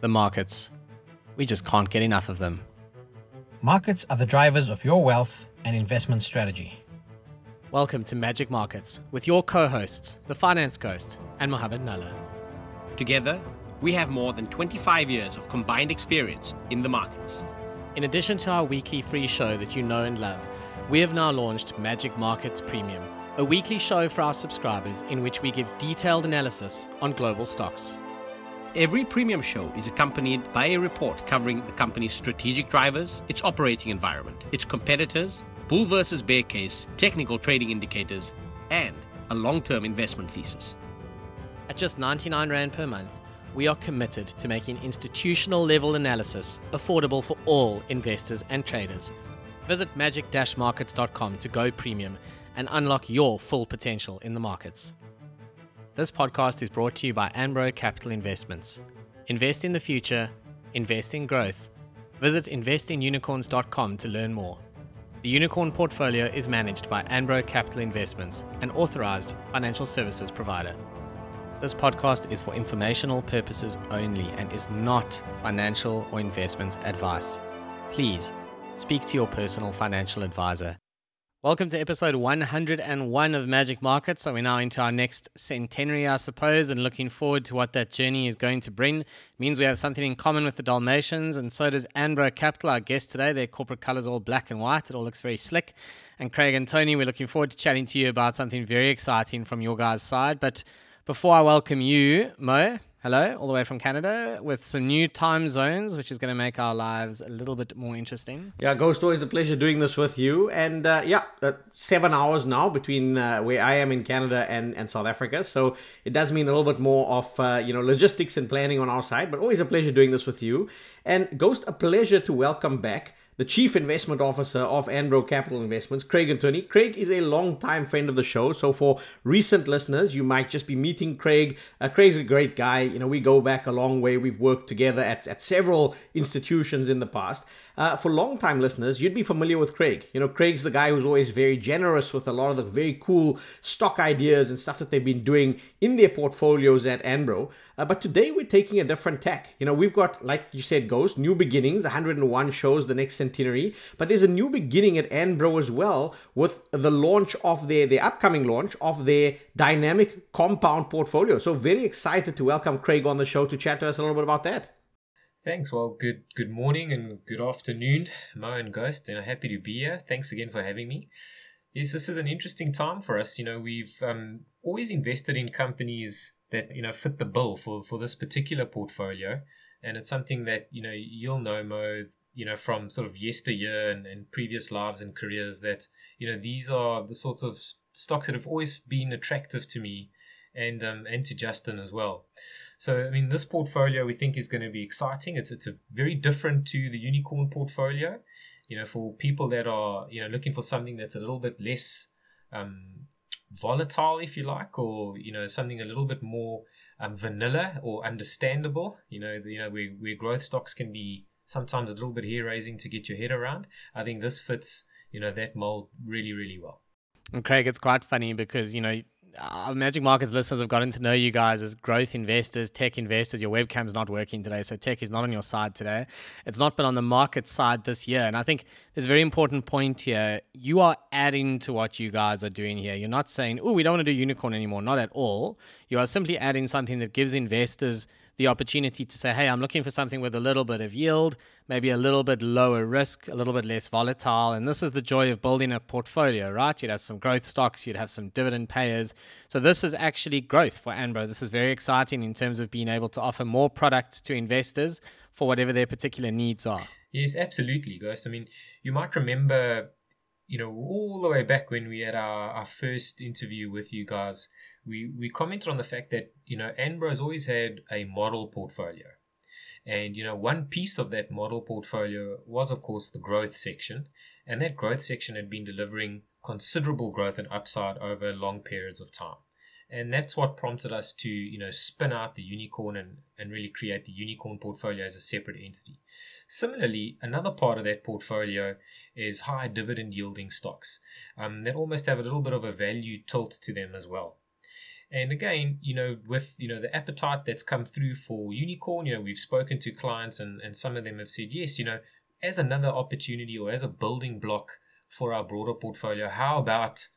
the markets. We just can't get enough of them. Markets are the drivers of your wealth and investment strategy. Welcome to Magic Markets with your co hosts, the Finance Ghost and Mohammed Nalla. Together, we have more than 25 years of combined experience in the markets. In addition to our weekly free show that you know and love, we have now launched Magic Markets Premium, a weekly show for our subscribers in which we give detailed analysis on global stocks. Every premium show is accompanied by a report covering the company's strategic drivers, its operating environment, its competitors, bull versus bear case, technical trading indicators, and a long term investment thesis. At just 99 Rand per month, we are committed to making institutional level analysis affordable for all investors and traders. Visit magic markets.com to go premium and unlock your full potential in the markets. This podcast is brought to you by Anbro Capital Investments. Invest in the future, invest in growth. Visit investinunicorns.com to learn more. The Unicorn portfolio is managed by Anbro Capital Investments, an authorized financial services provider. This podcast is for informational purposes only and is not financial or investment advice. Please speak to your personal financial advisor Welcome to episode 101 of Magic Markets. So we're now into our next centenary, I suppose, and looking forward to what that journey is going to bring. It means we have something in common with the Dalmatians, and so does Anbro Capital, our guest today. Their corporate colors all black and white. It all looks very slick. And Craig and Tony, we're looking forward to chatting to you about something very exciting from your guys' side. But before I welcome you, Mo, Hello, all the way from Canada with some new time zones, which is going to make our lives a little bit more interesting. Yeah, Ghost, always a pleasure doing this with you. And uh, yeah, uh, seven hours now between uh, where I am in Canada and, and South Africa. So it does mean a little bit more of, uh, you know, logistics and planning on our side, but always a pleasure doing this with you. And Ghost, a pleasure to welcome back the Chief Investment Officer of Anbro Capital Investments, Craig Anthony. Craig is a long-time friend of the show, so for recent listeners, you might just be meeting Craig. Uh, Craig's a great guy. You know, we go back a long way. We've worked together at, at several institutions in the past. Uh, for long-time listeners, you'd be familiar with Craig. You know, Craig's the guy who's always very generous with a lot of the very cool stock ideas and stuff that they've been doing in their portfolios at Anbro. Uh, but today we're taking a different tack. You know, we've got, like you said, Ghost, new beginnings, 101 shows the next centenary. But there's a new beginning at Anbro as well with the launch of their, their upcoming launch of their dynamic compound portfolio. So very excited to welcome Craig on the show to chat to us a little bit about that. Thanks. Well, good good morning and good afternoon, Mo and Ghost, and I'm happy to be here. Thanks again for having me. Yes, this is an interesting time for us. You know, we've um, always invested in companies that you know fit the bill for for this particular portfolio, and it's something that you know you'll know Mo. You know, from sort of yesteryear and, and previous lives and careers, that you know these are the sorts of stocks that have always been attractive to me, and um, and to Justin as well. So, I mean, this portfolio we think is going to be exciting. It's it's a very different to the unicorn portfolio. You know, for people that are you know looking for something that's a little bit less um, volatile, if you like, or you know something a little bit more um, vanilla or understandable. You know, the, you know where, where growth stocks can be sometimes a little bit hair raising to get your head around. I think this fits you know that mold really really well. And Craig, it's quite funny because you know our Magic Markets listeners have gotten to know you guys as growth investors, tech investors. Your webcam's not working today, so tech is not on your side today. It's not been on the market side this year. And I think there's a very important point here. You are adding to what you guys are doing here. You're not saying, oh, we don't want to do unicorn anymore. Not at all. You are simply adding something that gives investors the opportunity to say, hey, I'm looking for something with a little bit of yield, maybe a little bit lower risk, a little bit less volatile. And this is the joy of building a portfolio, right? You'd have some growth stocks, you'd have some dividend payers. So this is actually growth for Anbro. This is very exciting in terms of being able to offer more products to investors for whatever their particular needs are. Yes, absolutely, Ghost. I mean, you might remember, you know, all the way back when we had our, our first interview with you guys we, we commented on the fact that, you know, Anbro has always had a model portfolio. And, you know, one piece of that model portfolio was, of course, the growth section. And that growth section had been delivering considerable growth and upside over long periods of time. And that's what prompted us to, you know, spin out the unicorn and, and really create the unicorn portfolio as a separate entity. Similarly, another part of that portfolio is high dividend yielding stocks um, that almost have a little bit of a value tilt to them as well. And again, you know, with you know the appetite that's come through for unicorn, you know, we've spoken to clients and, and some of them have said, yes, you know, as another opportunity or as a building block for our broader portfolio, how about,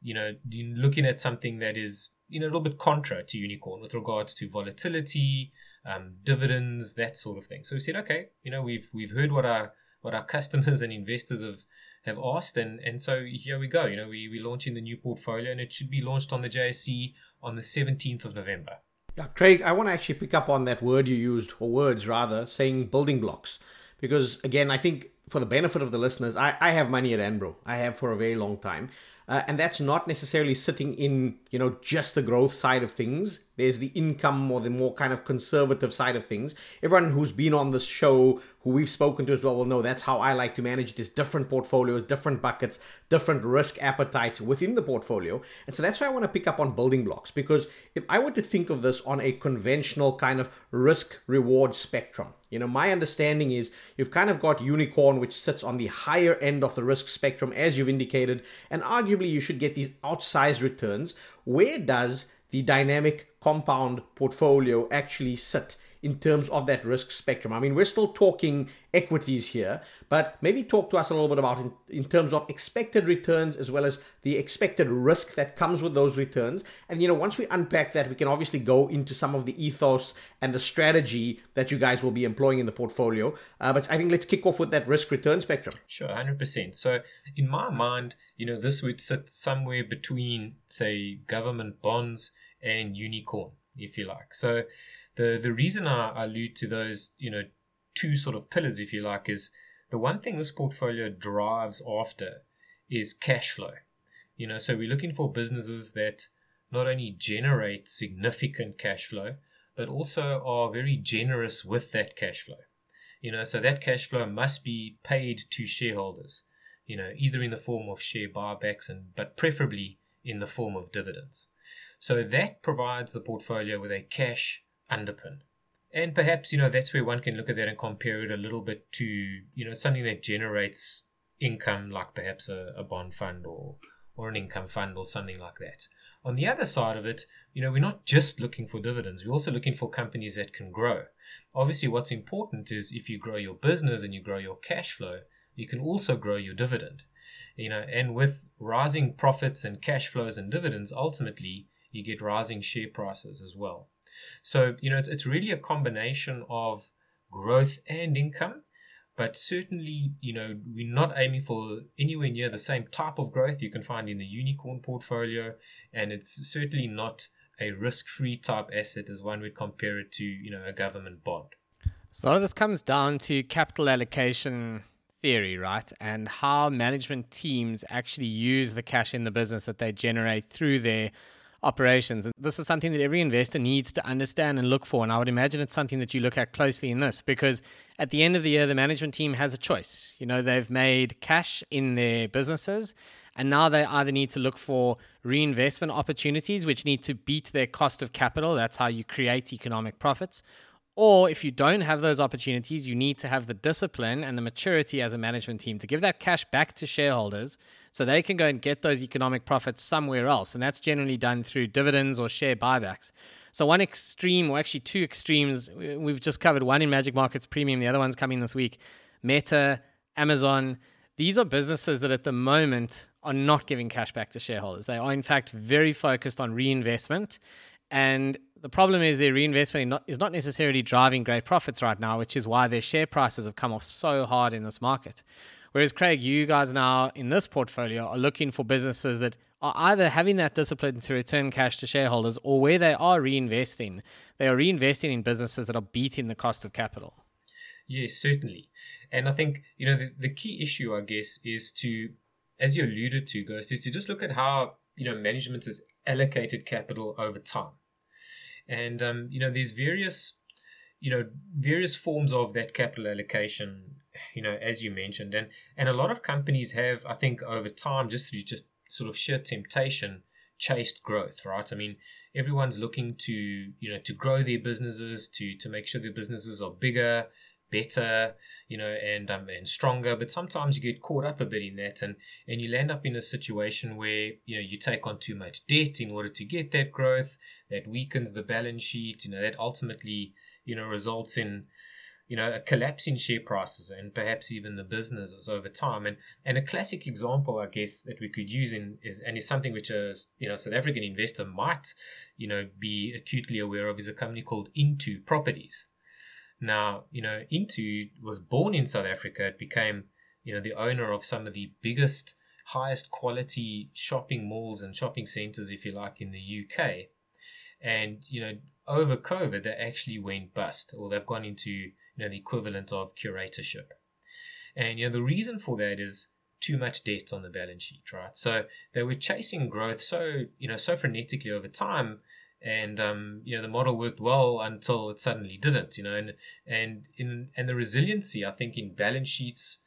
you know, looking at something that is, you know, a little bit contra to unicorn with regards to volatility, um, dividends, that sort of thing. So we said, okay, you know, we've we've heard what our what our customers and investors have have asked, and and so here we go. You know, we we're launching the new portfolio, and it should be launched on the JSE on the seventeenth of November. Yeah, Craig, I want to actually pick up on that word you used, or words rather, saying building blocks, because again, I think for the benefit of the listeners, I, I have money at Anbro. I have for a very long time. Uh, and that's not necessarily sitting in you know just the growth side of things. There's the income or the more kind of conservative side of things. Everyone who's been on this show who we've spoken to as well will know that's how i like to manage this different portfolios different buckets different risk appetites within the portfolio. And so that's why i want to pick up on building blocks because if i were to think of this on a conventional kind of risk reward spectrum you know, my understanding is you've kind of got unicorn, which sits on the higher end of the risk spectrum, as you've indicated, and arguably you should get these outsized returns. Where does the dynamic compound portfolio actually sit in terms of that risk spectrum? I mean, we're still talking equities here, but maybe talk to us a little bit about in, in terms of expected returns as well as the expected risk that comes with those returns. And you know, once we unpack that, we can obviously go into some of the ethos and the strategy that you guys will be employing in the portfolio. Uh, but I think let's kick off with that risk return spectrum. Sure, 100%. So in my mind, you know, this would sit somewhere between, say, government bonds and unicorn, if you like. So the the reason I allude to those, you know, two sort of pillars, if you like, is the one thing this portfolio drives after is cash flow. You know, so we're looking for businesses that not only generate significant cash flow, but also are very generous with that cash flow. You know, so that cash flow must be paid to shareholders, you know, either in the form of share buybacks and but preferably in the form of dividends. So that provides the portfolio with a cash underpin. And perhaps, you know, that's where one can look at that and compare it a little bit to, you know, something that generates income like perhaps a, a bond fund or or an income fund or something like that. On the other side of it, you know, we're not just looking for dividends, we're also looking for companies that can grow. Obviously, what's important is if you grow your business and you grow your cash flow, you can also grow your dividend. You know, and with rising profits and cash flows and dividends, ultimately you get rising share prices as well. So, you know, it's, it's really a combination of growth and income. But certainly, you know, we're not aiming for anywhere near the same type of growth you can find in the unicorn portfolio. And it's certainly not a risk free type asset as one would compare it to, you know, a government bond. So a lot of this comes down to capital allocation theory, right? And how management teams actually use the cash in the business that they generate through their operations. And this is something that every investor needs to understand and look for. And I would imagine it's something that you look at closely in this because at the end of the year, the management team has a choice. You know, they've made cash in their businesses. And now they either need to look for reinvestment opportunities, which need to beat their cost of capital. That's how you create economic profits. Or if you don't have those opportunities, you need to have the discipline and the maturity as a management team to give that cash back to shareholders so they can go and get those economic profits somewhere else. And that's generally done through dividends or share buybacks. So, one extreme, or actually two extremes, we've just covered one in Magic Markets Premium, the other one's coming this week Meta, Amazon. These are businesses that at the moment are not giving cash back to shareholders. They are, in fact, very focused on reinvestment. And the problem is their reinvestment is not necessarily driving great profits right now, which is why their share prices have come off so hard in this market. Whereas, Craig, you guys now in this portfolio are looking for businesses that are either having that discipline to return cash to shareholders or where they are reinvesting, they are reinvesting in businesses that are beating the cost of capital. Yes, certainly. And I think, you know, the, the key issue, I guess, is to, as you alluded to, Ghost, is to just look at how, you know, management has allocated capital over time. And um, you know, there's various you know various forms of that capital allocation you know as you mentioned. And and a lot of companies have i think over time just through just sort of sheer temptation chased growth right? I mean everyone's looking to you know to grow their businesses to to make sure their businesses are bigger better, you know, and um, and stronger. But sometimes you get caught up a bit in that, and and you land up in a situation where you know you take on too much debt in order to get that growth. That weakens the balance sheet. You know, that ultimately you know results in you know, a collapse in share prices and perhaps even the businesses over time. And and a classic example, I guess, that we could use in is and is something which a you know South African investor might, you know, be acutely aware of is a company called Intu Properties. Now, you know, Intu was born in South Africa. It became, you know, the owner of some of the biggest, highest quality shopping malls and shopping centers, if you like, in the UK. And, you know, over COVID, they actually went bust or they've gone into, you know, the equivalent of curatorship. And, you know, the reason for that is too much debt on the balance sheet, right? So they were chasing growth so, you know, so frenetically over time and um, you know the model worked well until it suddenly didn't you know and and in and the resiliency i think in balance sheets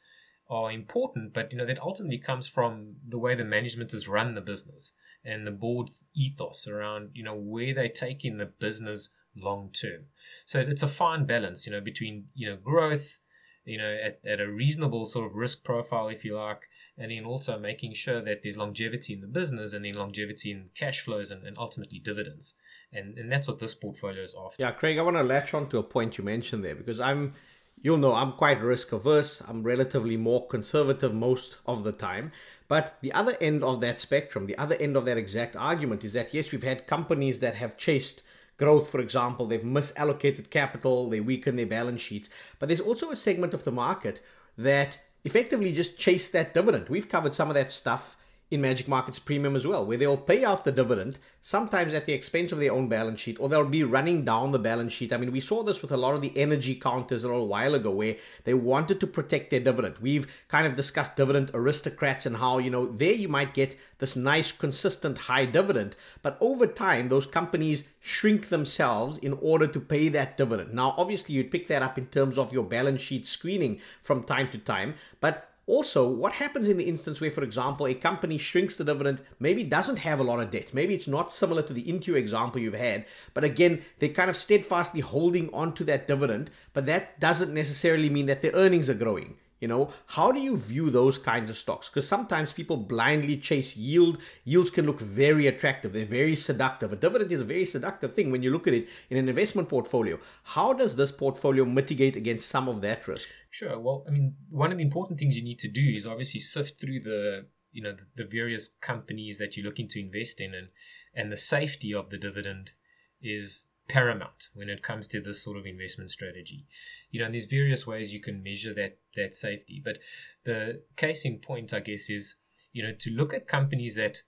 are important but you know that ultimately comes from the way the management has run the business and the board ethos around you know where they take in the business long term. So it's a fine balance you know between you know growth you know at, at a reasonable sort of risk profile if you like and then also making sure that there's longevity in the business and then longevity in cash flows and, and ultimately dividends. And, and that's what this portfolio is after. Yeah, Craig, I want to latch on to a point you mentioned there because I'm, you'll know, I'm quite risk averse. I'm relatively more conservative most of the time. But the other end of that spectrum, the other end of that exact argument is that yes, we've had companies that have chased growth, for example, they've misallocated capital, they weaken their balance sheets. But there's also a segment of the market that effectively just chase that dividend. We've covered some of that stuff in Magic Markets Premium as well, where they'll pay out the dividend, sometimes at the expense of their own balance sheet, or they'll be running down the balance sheet. I mean, we saw this with a lot of the energy counters a little while ago, where they wanted to protect their dividend. We've kind of discussed dividend aristocrats and how, you know, there you might get this nice, consistent high dividend, but over time, those companies shrink themselves in order to pay that dividend. Now, obviously, you'd pick that up in terms of your balance sheet screening from time to time, but also, what happens in the instance where, for example, a company shrinks the dividend, maybe doesn't have a lot of debt, maybe it's not similar to the Intu example you've had, but again, they're kind of steadfastly holding on to that dividend, but that doesn't necessarily mean that their earnings are growing. You know, how do you view those kinds of stocks? Because sometimes people blindly chase yield. Yields can look very attractive, they're very seductive. A dividend is a very seductive thing when you look at it in an investment portfolio. How does this portfolio mitigate against some of that risk? Sure. Well, I mean, one of the important things you need to do is obviously sift through the you know the, the various companies that you're looking to invest in and and the safety of the dividend is paramount when it comes to this sort of investment strategy. You know, and there's various ways you can measure that that safety. But the case in point, I guess, is you know to look at companies that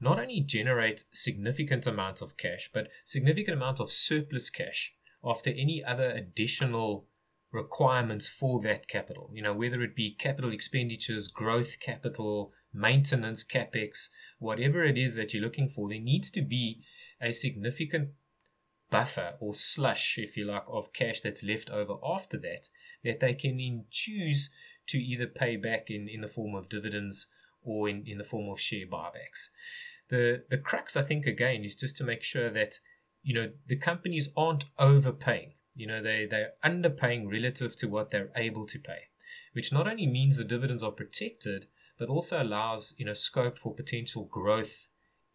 not only generate significant amounts of cash, but significant amount of surplus cash after any other additional requirements for that capital. You know, whether it be capital expenditures, growth capital, maintenance, capex, whatever it is that you're looking for, there needs to be a significant buffer or slush, if you like, of cash that's left over after that, that they can then choose to either pay back in, in the form of dividends or in, in the form of share buybacks. The the crux, I think, again, is just to make sure that, you know, the companies aren't overpaying. You know, they, they're underpaying relative to what they're able to pay, which not only means the dividends are protected, but also allows, you know, scope for potential growth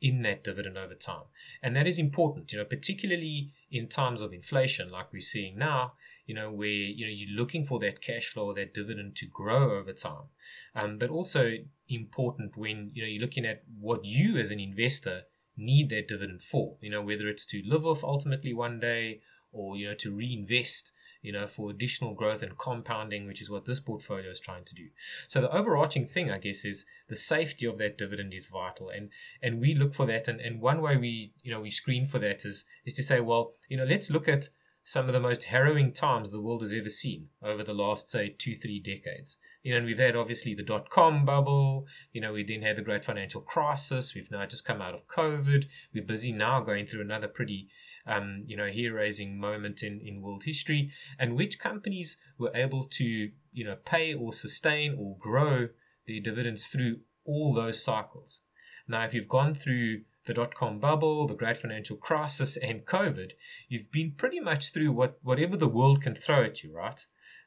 in that dividend over time. And that is important, you know, particularly in times of inflation like we're seeing now, you know, where, you know, you're looking for that cash flow or that dividend to grow over time. Um, but also important when, you know, you're looking at what you as an investor need that dividend for, you know, whether it's to live off ultimately one day or, you know, to reinvest you know, for additional growth and compounding, which is what this portfolio is trying to do. So the overarching thing, I guess, is the safety of that dividend is vital. And and we look for that and, and one way we, you know, we screen for that is is to say, well, you know, let's look at some of the most harrowing times the world has ever seen over the last, say, two, three decades. You know, and we've had obviously the dot com bubble. You know, we then had the great financial crisis. We've now just come out of COVID. We're busy now going through another pretty um, you know, hair-raising moment in, in world history, and which companies were able to, you know, pay or sustain or grow their dividends through all those cycles. Now, if you've gone through the dot-com bubble, the great financial crisis, and COVID, you've been pretty much through what whatever the world can throw at you, right?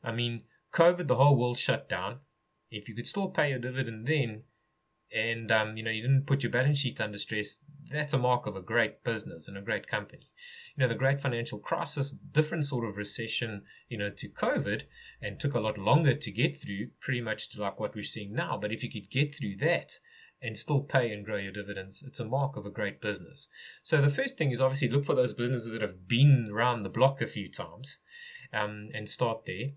I mean, COVID, the whole world shut down. If you could still pay your dividend then, and um, you know you didn't put your balance sheet under stress, that's a mark of a great business and a great company. You know, the great financial crisis, different sort of recession, you know, to COVID, and took a lot longer to get through, pretty much to like what we're seeing now. But if you could get through that, and still pay and grow your dividends, it's a mark of a great business. So the first thing is obviously look for those businesses that have been around the block a few times um, and start there.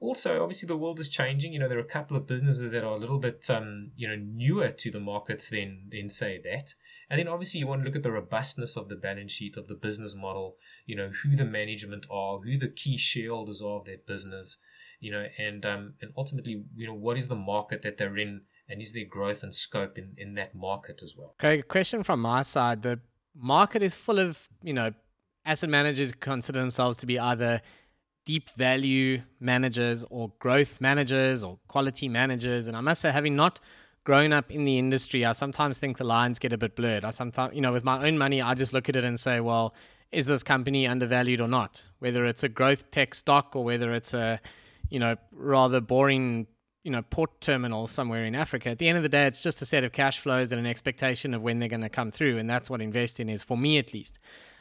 Also, obviously, the world is changing. You know, there are a couple of businesses that are a little bit, um, you know, newer to the markets than than say that. And then obviously, you want to look at the robustness of the balance sheet of the business model. You know, who the management are, who the key shareholders are of that business. You know, and um, and ultimately, you know, what is the market that they're in and is there growth and scope in, in that market as well? Okay, a question from my side. The market is full of, you know, asset managers consider themselves to be either deep value managers or growth managers or quality managers. And I must say, having not grown up in the industry, I sometimes think the lines get a bit blurred. I sometimes, you know, with my own money, I just look at it and say, well, is this company undervalued or not? Whether it's a growth tech stock or whether it's a, you know, rather boring you know port terminal somewhere in Africa. At the end of the day, it's just a set of cash flows and an expectation of when they're going to come through, and that's what investing is for me at least.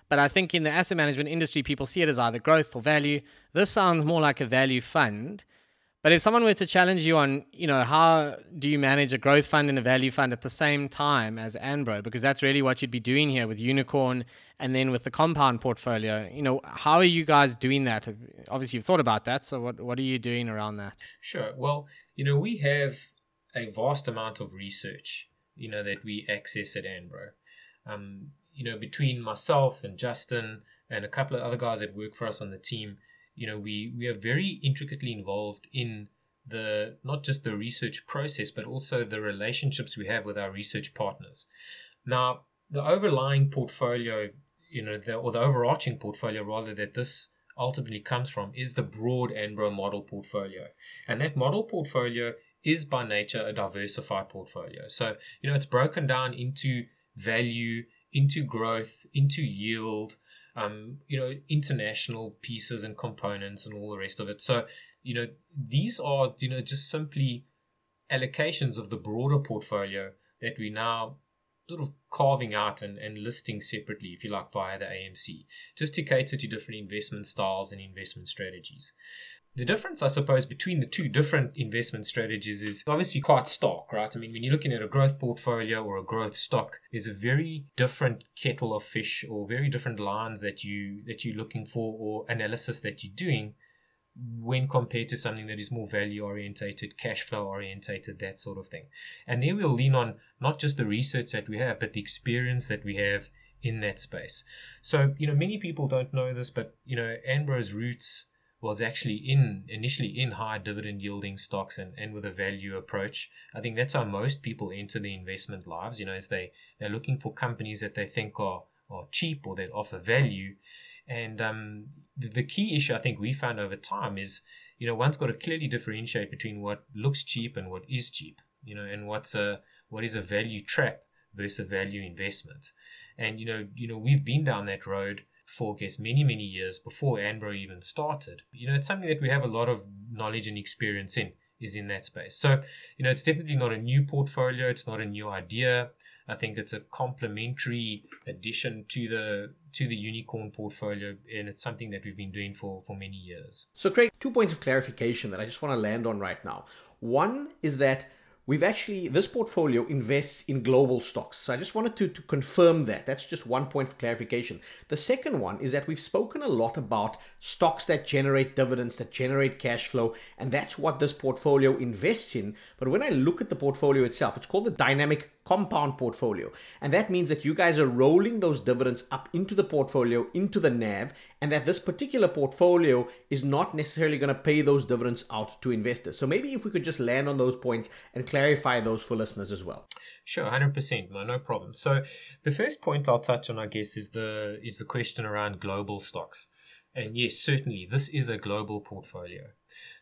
But I think in the asset management industry, people see it as either growth or value. This sounds more like a value fund. But if someone were to challenge you on, you know, how do you manage a growth fund and a value fund at the same time as Anbro, because that's really what you'd be doing here with Unicorn and then with the compound portfolio, you know, how are you guys doing that? Obviously, you've thought about that. So, what, what are you doing around that? Sure. Well, you know, we have a vast amount of research, you know, that we access at Anbro. Um, you know, between myself and Justin and a couple of other guys that work for us on the team, you know, we, we are very intricately involved in the not just the research process, but also the relationships we have with our research partners. Now, the overlying portfolio you know, the, or the overarching portfolio rather that this ultimately comes from is the broad Anbro model portfolio. And that model portfolio is by nature a diversified portfolio. So, you know, it's broken down into value, into growth, into yield, um, you know, international pieces and components and all the rest of it. So, you know, these are, you know, just simply allocations of the broader portfolio that we now sort of carving out and, and listing separately, if you like, via the AMC, just to cater to different investment styles and investment strategies. The difference, I suppose, between the two different investment strategies is obviously quite stark, right? I mean, when you're looking at a growth portfolio or a growth stock, there's a very different kettle of fish or very different lines that you that you're looking for or analysis that you're doing when compared to something that is more value orientated, cash flow orientated, that sort of thing. And there we'll lean on not just the research that we have, but the experience that we have in that space. So, you know, many people don't know this, but, you know, Anbro's roots was actually in initially in high dividend yielding stocks and, and with a value approach. I think that's how most people enter the investment lives, you know, as they, they're looking for companies that they think are, are cheap or that offer value. And um, the, the key issue I think we found over time is, you know, one's got to clearly differentiate between what looks cheap and what is cheap, you know, and what's a what is a value trap versus a value investment. And you know, you know, we've been down that road for I guess many many years before Anbro even started. You know, it's something that we have a lot of knowledge and experience in is in that space. So, you know, it's definitely not a new portfolio. It's not a new idea. I think it's a complementary addition to the to the unicorn portfolio, and it's something that we've been doing for for many years. So, Craig, two points of clarification that I just want to land on right now. One is that we've actually this portfolio invests in global stocks. So i just wanted to, to confirm that. That's just one point for clarification. The second one is that we've spoken a lot about stocks that generate dividends that generate cash flow and that's what this portfolio invests in. But when i look at the portfolio itself it's called the dynamic compound portfolio. And that means that you guys are rolling those dividends up into the portfolio, into the NAV, and that this particular portfolio is not necessarily going to pay those dividends out to investors. So maybe if we could just land on those points and clarify those for listeners as well. Sure, 100%, no, no problem. So the first point I'll touch on, I guess, is the is the question around global stocks. And yes, certainly this is a global portfolio.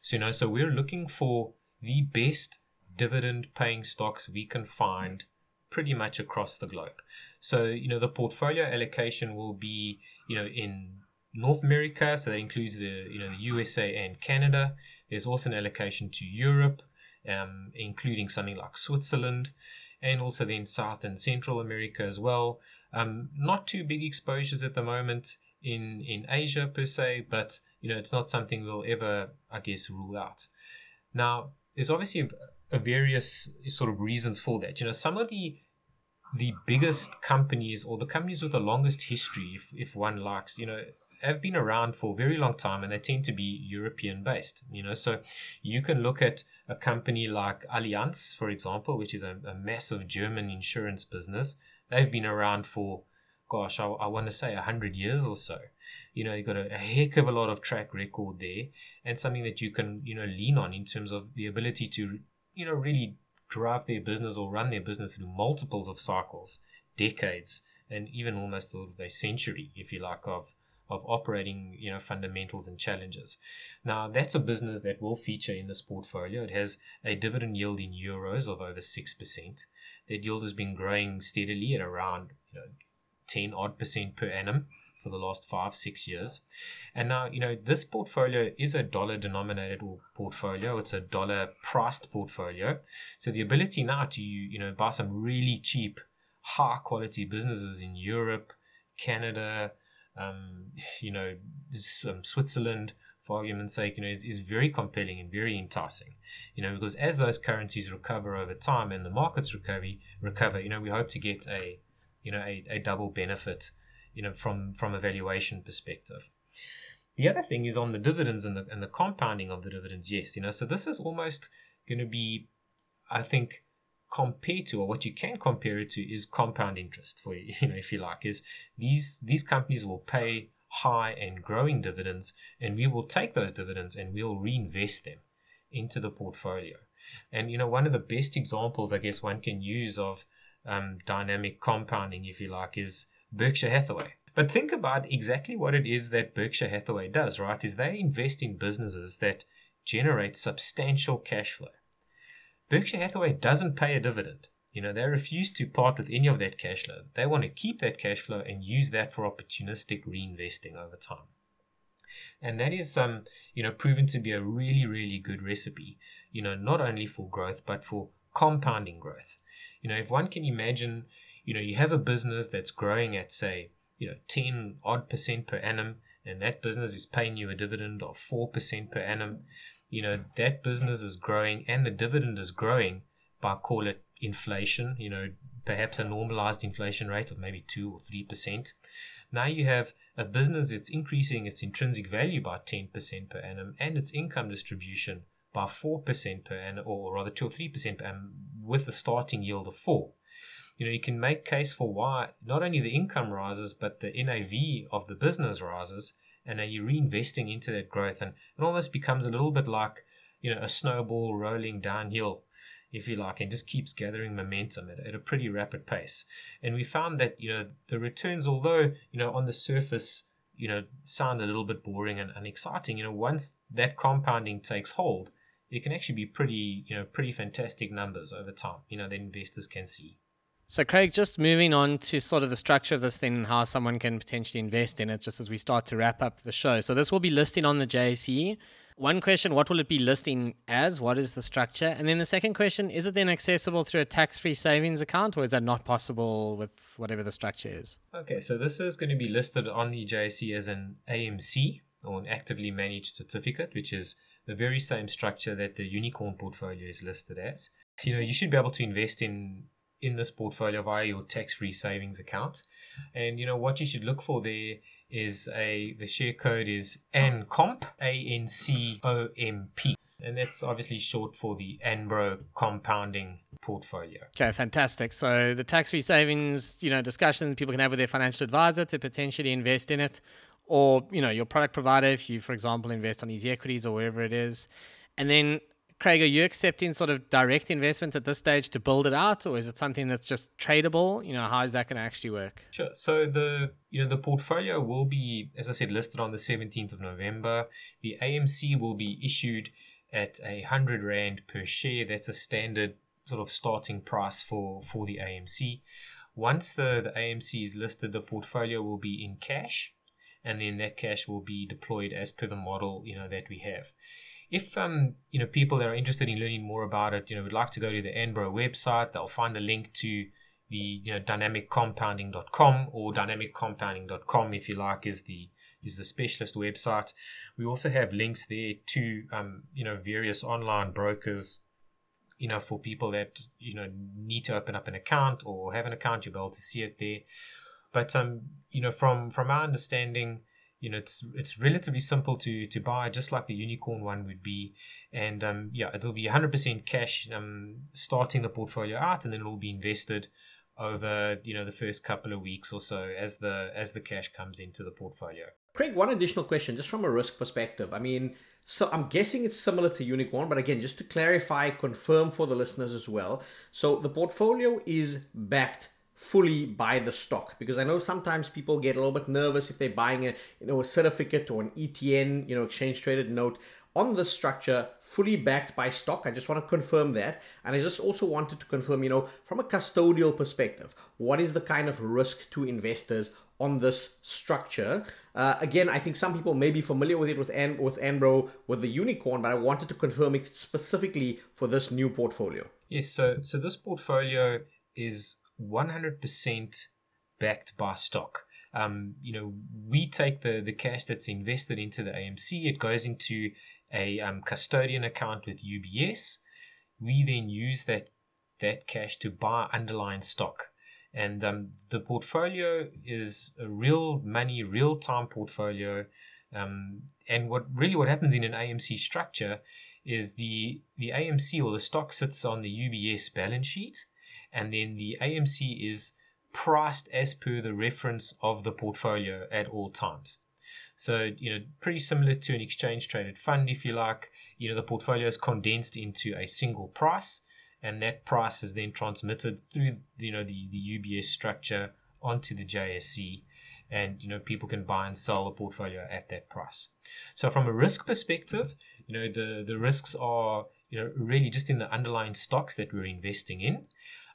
So you know, so we're looking for the best dividend paying stocks we can find pretty much across the globe. So, you know, the portfolio allocation will be, you know, in North America, so that includes the you know the USA and Canada. There's also an allocation to Europe, um, including something like Switzerland, and also then South and Central America as well. Um, not too big exposures at the moment in in Asia per se, but you know it's not something we'll ever, I guess, rule out. Now, there's obviously various sort of reasons for that. You know, some of the the biggest companies or the companies with the longest history, if, if one likes, you know, have been around for a very long time and they tend to be European based. You know, so you can look at a company like Allianz, for example, which is a, a massive German insurance business. They've been around for, gosh, I, I want to say 100 years or so. You know, you've got a, a heck of a lot of track record there and something that you can, you know, lean on in terms of the ability to, you know, really drive their business or run their business through multiples of cycles, decades, and even almost a century, if you like, of of operating, you know, fundamentals and challenges. Now, that's a business that will feature in this portfolio. It has a dividend yield in euros of over 6%. That yield has been growing steadily at around, you know, 10 odd percent per annum for the last five, six years. And now, you know, this portfolio is a dollar denominated portfolio. It's a dollar priced portfolio. So the ability now to, you know, buy some really cheap, high quality businesses in Europe, Canada, um, you know, um, Switzerland, for argument's sake, you know, is, is, very compelling and very enticing. You know, because as those currencies recover over time and the markets recover, recover, you know, we hope to get a, you know, a, a double benefit, you know, from from a valuation perspective. The other thing is on the dividends and the and the compounding of the dividends. Yes, you know, so this is almost going to be, I think, compared to or what you can compare it to is compound interest for you, know, if you like, is these these companies will pay high and growing dividends and we will take those dividends and we'll reinvest them into the portfolio. And you know, one of the best examples I guess one can use of um, dynamic compounding, if you like, is Berkshire Hathaway. But think about exactly what it is that Berkshire Hathaway does, right? Is they invest in businesses that generate substantial cash flow. Berkshire Hathaway doesn't pay a dividend. You know, they refuse to part with any of that cash flow. They want to keep that cash flow and use that for opportunistic reinvesting over time. And that is um, you know, proven to be a really, really good recipe, you know, not only for growth, but for compounding growth. You know, if one can imagine, you know, you have a business that's growing at say, you know, 10 odd percent per annum, and that business is paying you a dividend of 4% per annum, you know, that business is growing and the dividend is growing by call it inflation, you know, perhaps a normalized inflation rate of maybe 2 or 3%. Now you have a business that's increasing its intrinsic value by 10% per annum and its income distribution by 4% per annum, or rather 2 or 3% per annum, with a starting yield of 4 you know you can make case for why not only the income rises but the NAV of the business rises and are you reinvesting into that growth? And it almost becomes a little bit like you know a snowball rolling downhill if you like and just keeps gathering momentum at, at a pretty rapid pace. And we found that you know the returns although you know on the surface you know sound a little bit boring and unexciting you know once that compounding takes hold it can actually be pretty you know pretty fantastic numbers over time you know that investors can see so, Craig, just moving on to sort of the structure of this thing and how someone can potentially invest in it, just as we start to wrap up the show. So, this will be listing on the JSE. One question What will it be listing as? What is the structure? And then the second question Is it then accessible through a tax free savings account, or is that not possible with whatever the structure is? Okay, so this is going to be listed on the JSE as an AMC or an actively managed certificate, which is the very same structure that the unicorn portfolio is listed as. You know, you should be able to invest in in this portfolio via your tax-free savings account. And you know what you should look for there is a the share code is ANCOMP, A N C O M P. And that's obviously short for the Anbro compounding portfolio. Okay, fantastic. So the tax-free savings, you know, discussions people can have with their financial advisor to potentially invest in it, or you know, your product provider if you, for example, invest on Easy Equities or wherever it is, and then Craig, are you accepting sort of direct investments at this stage to build it out, or is it something that's just tradable? You know, how is that going to actually work? Sure. So the you know the portfolio will be, as I said, listed on the seventeenth of November. The AMC will be issued at a hundred rand per share. That's a standard sort of starting price for for the AMC. Once the the AMC is listed, the portfolio will be in cash and then that cash will be deployed as per the model you know that we have. If um you know people that are interested in learning more about it, you know, would like to go to the Anbro website, they'll find a link to the you know dynamiccompounding.com or dynamiccompounding.com if you like is the is the specialist website. We also have links there to um, you know various online brokers. You know, for people that you know need to open up an account or have an account, you'll be able to see it there. But um, you know, from from our understanding, you know, it's it's relatively simple to to buy, just like the unicorn one would be. And um, yeah, it'll be 100% cash um, starting the portfolio out, and then it will be invested over you know the first couple of weeks or so as the as the cash comes into the portfolio. Craig, one additional question, just from a risk perspective. I mean, so I'm guessing it's similar to Unicorn, but again, just to clarify, confirm for the listeners as well. So the portfolio is backed fully buy the stock because I know sometimes people get a little bit nervous if they're buying a you know a certificate or an ETN you know exchange traded note on the structure fully backed by stock. I just want to confirm that. And I just also wanted to confirm, you know, from a custodial perspective, what is the kind of risk to investors on this structure? Uh, again, I think some people may be familiar with it with An- with Anbro with the unicorn, but I wanted to confirm it specifically for this new portfolio. Yes, so so this portfolio is 100% backed by stock. Um, you know, we take the the cash that's invested into the AMC, it goes into a um, custodian account with UBS. We then use that that cash to buy underlying stock. And um, the portfolio is a real money, real time portfolio. Um, and what really what happens in an AMC structure is the the AMC or the stock sits on the UBS balance sheet, and then the AMC is priced as per the reference of the portfolio at all times. So, you know, pretty similar to an exchange traded fund, if you like. You know, the portfolio is condensed into a single price, and that price is then transmitted through, you know, the, the UBS structure onto the JSE. And, you know, people can buy and sell the portfolio at that price. So, from a risk perspective, you know, the, the risks are, you know, really just in the underlying stocks that we're investing in.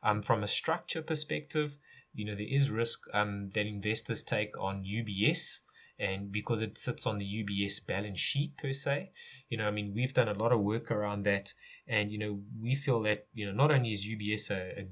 Um, from a structure perspective, you know, there is risk um, that investors take on UBS and because it sits on the UBS balance sheet per se, you know, I mean, we've done a lot of work around that, and you know, we feel that you know, not only is UBS a, a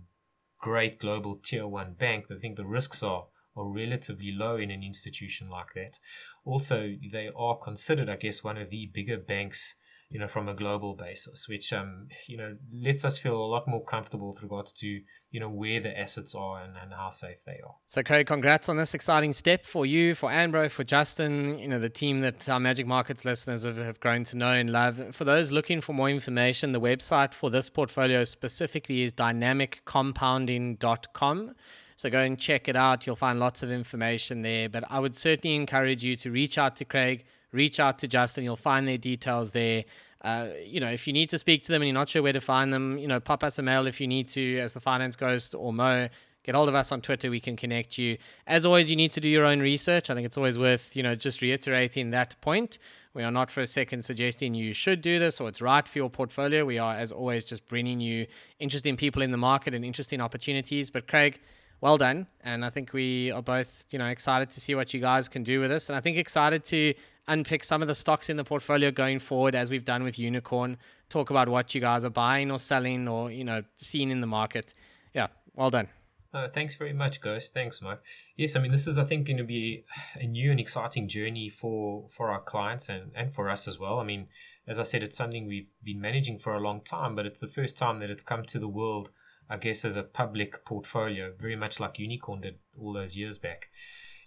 great global tier one bank, I think the risks are are relatively low in an institution like that. Also, they are considered, I guess, one of the bigger banks you know, from a global basis, which um, you know lets us feel a lot more comfortable with regards to you know where the assets are and, and how safe they are. So, Craig, congrats on this exciting step for you, for Anbro, for Justin. You know, the team that our Magic Markets listeners have, have grown to know and love. For those looking for more information, the website for this portfolio specifically is dynamiccompounding.com. So go and check it out. You'll find lots of information there. But I would certainly encourage you to reach out to Craig reach out to Justin. You'll find their details there. Uh, you know, if you need to speak to them and you're not sure where to find them, you know, pop us a mail if you need to, as the finance ghost or Mo. Get hold of us on Twitter. We can connect you. As always, you need to do your own research. I think it's always worth, you know, just reiterating that point. We are not for a second suggesting you should do this or it's right for your portfolio. We are, as always, just bringing you interesting people in the market and interesting opportunities. But Craig, well done. And I think we are both, you know, excited to see what you guys can do with this. And I think excited to unpick some of the stocks in the portfolio going forward, as we've done with Unicorn. Talk about what you guys are buying or selling or, you know, seeing in the market. Yeah, well done. Uh, thanks very much, Ghost. Thanks, Mo. Yes, I mean this is, I think, going to be a new and exciting journey for for our clients and and for us as well. I mean, as I said, it's something we've been managing for a long time, but it's the first time that it's come to the world, I guess, as a public portfolio, very much like Unicorn did all those years back.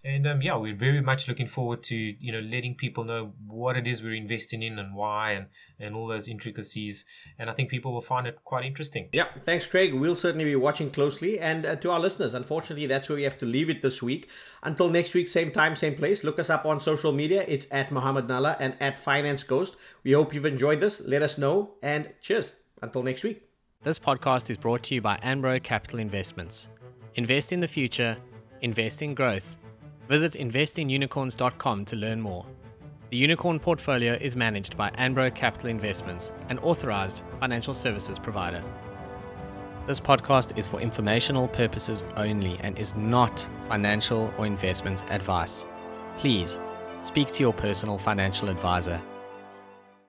And um, yeah, we're very much looking forward to you know letting people know what it is we're investing in and why and and all those intricacies. And I think people will find it quite interesting. Yeah, thanks, Craig. We'll certainly be watching closely. And uh, to our listeners, unfortunately, that's where we have to leave it this week. Until next week, same time, same place. Look us up on social media. It's at Mohammed Nalla and at Finance Ghost. We hope you've enjoyed this. Let us know and cheers. Until next week. This podcast is brought to you by Anbro Capital Investments. Invest in the future. Invest in growth. Visit investingunicorns.com to learn more. The Unicorn portfolio is managed by Anbro Capital Investments, an authorized financial services provider. This podcast is for informational purposes only and is not financial or investment advice. Please speak to your personal financial advisor.